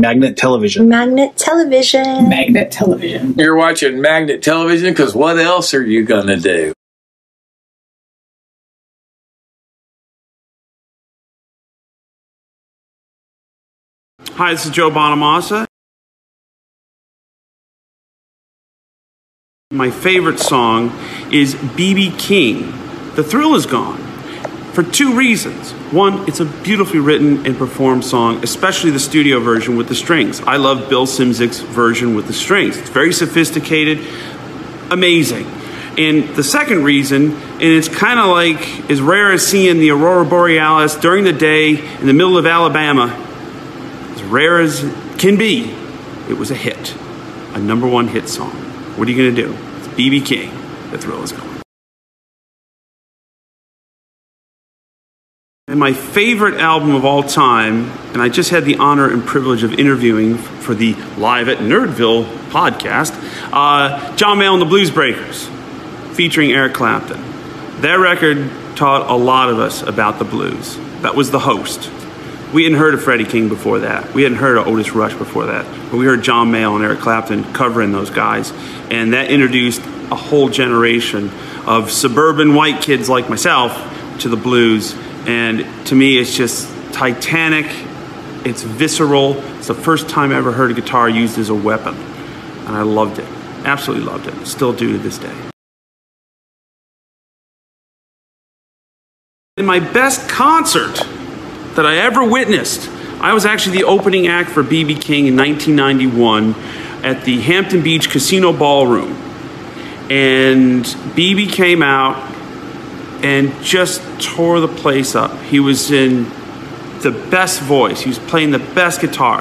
Magnet Television. Magnet Television. Magnet Television. You're watching Magnet Television because what else are you going to do? Hi, this is Joe Bonamassa. My favorite song is BB King. The Thrill Is Gone. For two reasons. One, it's a beautifully written and performed song, especially the studio version with the strings. I love Bill Szymczyk's version with the strings. It's very sophisticated, amazing. And the second reason, and it's kind of like as rare as seeing the aurora borealis during the day in the middle of Alabama, as rare as can be, it was a hit, a number one hit song. What are you going to do? It's BB King. The thrill is gone. And my favorite album of all time, and I just had the honor and privilege of interviewing for the Live at Nerdville podcast, uh, John Mayall and the Blues Breakers, featuring Eric Clapton. That record taught a lot of us about the blues. That was the host. We hadn't heard of Freddie King before that. We hadn't heard of Otis Rush before that. But we heard John Mayall and Eric Clapton covering those guys. And that introduced a whole generation of suburban white kids like myself to the blues. And to me, it's just titanic. It's visceral. It's the first time I ever heard a guitar used as a weapon. And I loved it. Absolutely loved it. Still do to this day. In my best concert that I ever witnessed, I was actually the opening act for BB King in 1991 at the Hampton Beach Casino Ballroom. And BB came out and just tore the place up. He was in the best voice, he was playing the best guitar.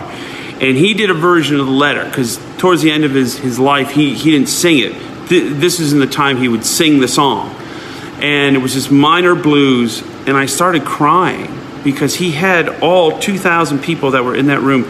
And he did a version of the letter because towards the end of his, his life, he, he didn't sing it. Th- this is in the time he would sing the song. And it was this minor blues, and I started crying because he had all 2,000 people that were in that room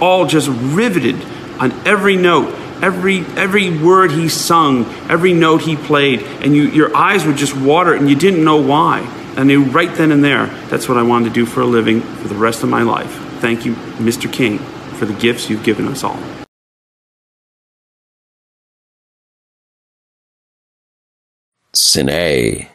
all just riveted on every note every every word he sung every note he played and you, your eyes would just water and you didn't know why. I knew right then and there. That's what i wanted to do for a living for the rest of my life. Thank you mr king for the gifts you've given us all. Cine.